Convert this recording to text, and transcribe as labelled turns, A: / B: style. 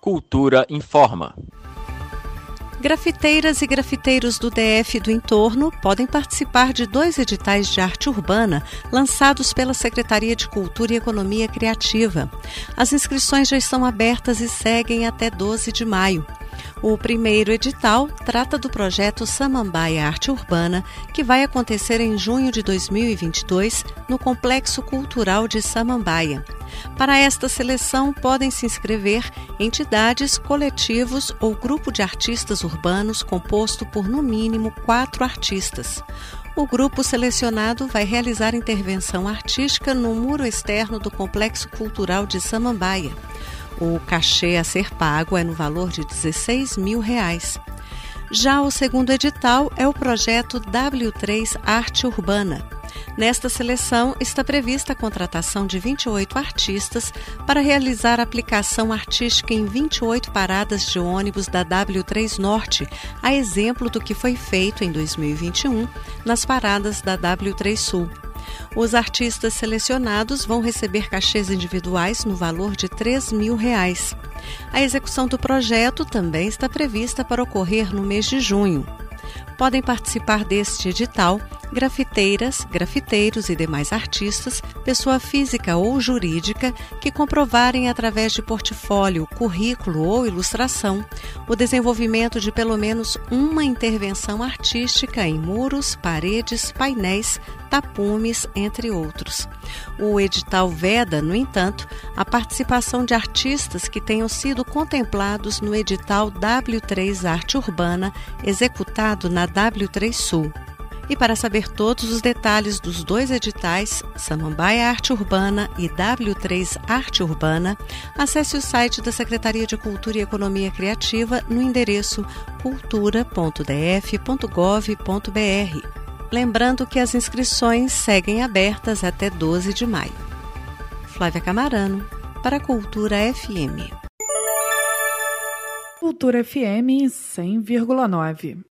A: Cultura informa.
B: Grafiteiras e grafiteiros do DF e do entorno podem participar de dois editais de arte urbana lançados pela Secretaria de Cultura e Economia Criativa. As inscrições já estão abertas e seguem até 12 de maio. O primeiro edital trata do projeto Samambaia Arte Urbana, que vai acontecer em junho de 2022 no Complexo Cultural de Samambaia. Para esta seleção, podem se inscrever entidades, coletivos ou grupo de artistas urbanos composto por no mínimo quatro artistas. O grupo selecionado vai realizar intervenção artística no muro externo do Complexo Cultural de Samambaia. O cachê a ser pago é no valor de 16 mil reais. Já o segundo edital é o projeto W3 Arte Urbana. Nesta seleção está prevista a contratação de 28 artistas para realizar aplicação artística em 28 paradas de ônibus da W3 Norte, a exemplo do que foi feito em 2021 nas paradas da W3 Sul. Os artistas selecionados vão receber cachês individuais no valor de 3 mil reais. A execução do projeto também está prevista para ocorrer no mês de junho. Podem participar deste edital grafiteiras, grafiteiros e demais artistas, pessoa física ou jurídica, que comprovarem através de portfólio, currículo ou ilustração o desenvolvimento de pelo menos uma intervenção artística em muros, paredes, painéis, tapumes, entre outros. O edital veda, no entanto, a participação de artistas que tenham sido contemplados no edital W3 Arte Urbana, executado na W3 Sul. E para saber todos os detalhes dos dois editais, Samambaia Arte Urbana e W3 Arte Urbana, acesse o site da Secretaria de Cultura e Economia Criativa no endereço cultura.df.gov.br. Lembrando que as inscrições seguem abertas até 12 de maio. Flávia Camarano, para Cultura FM.
C: Cultura FM 100,9.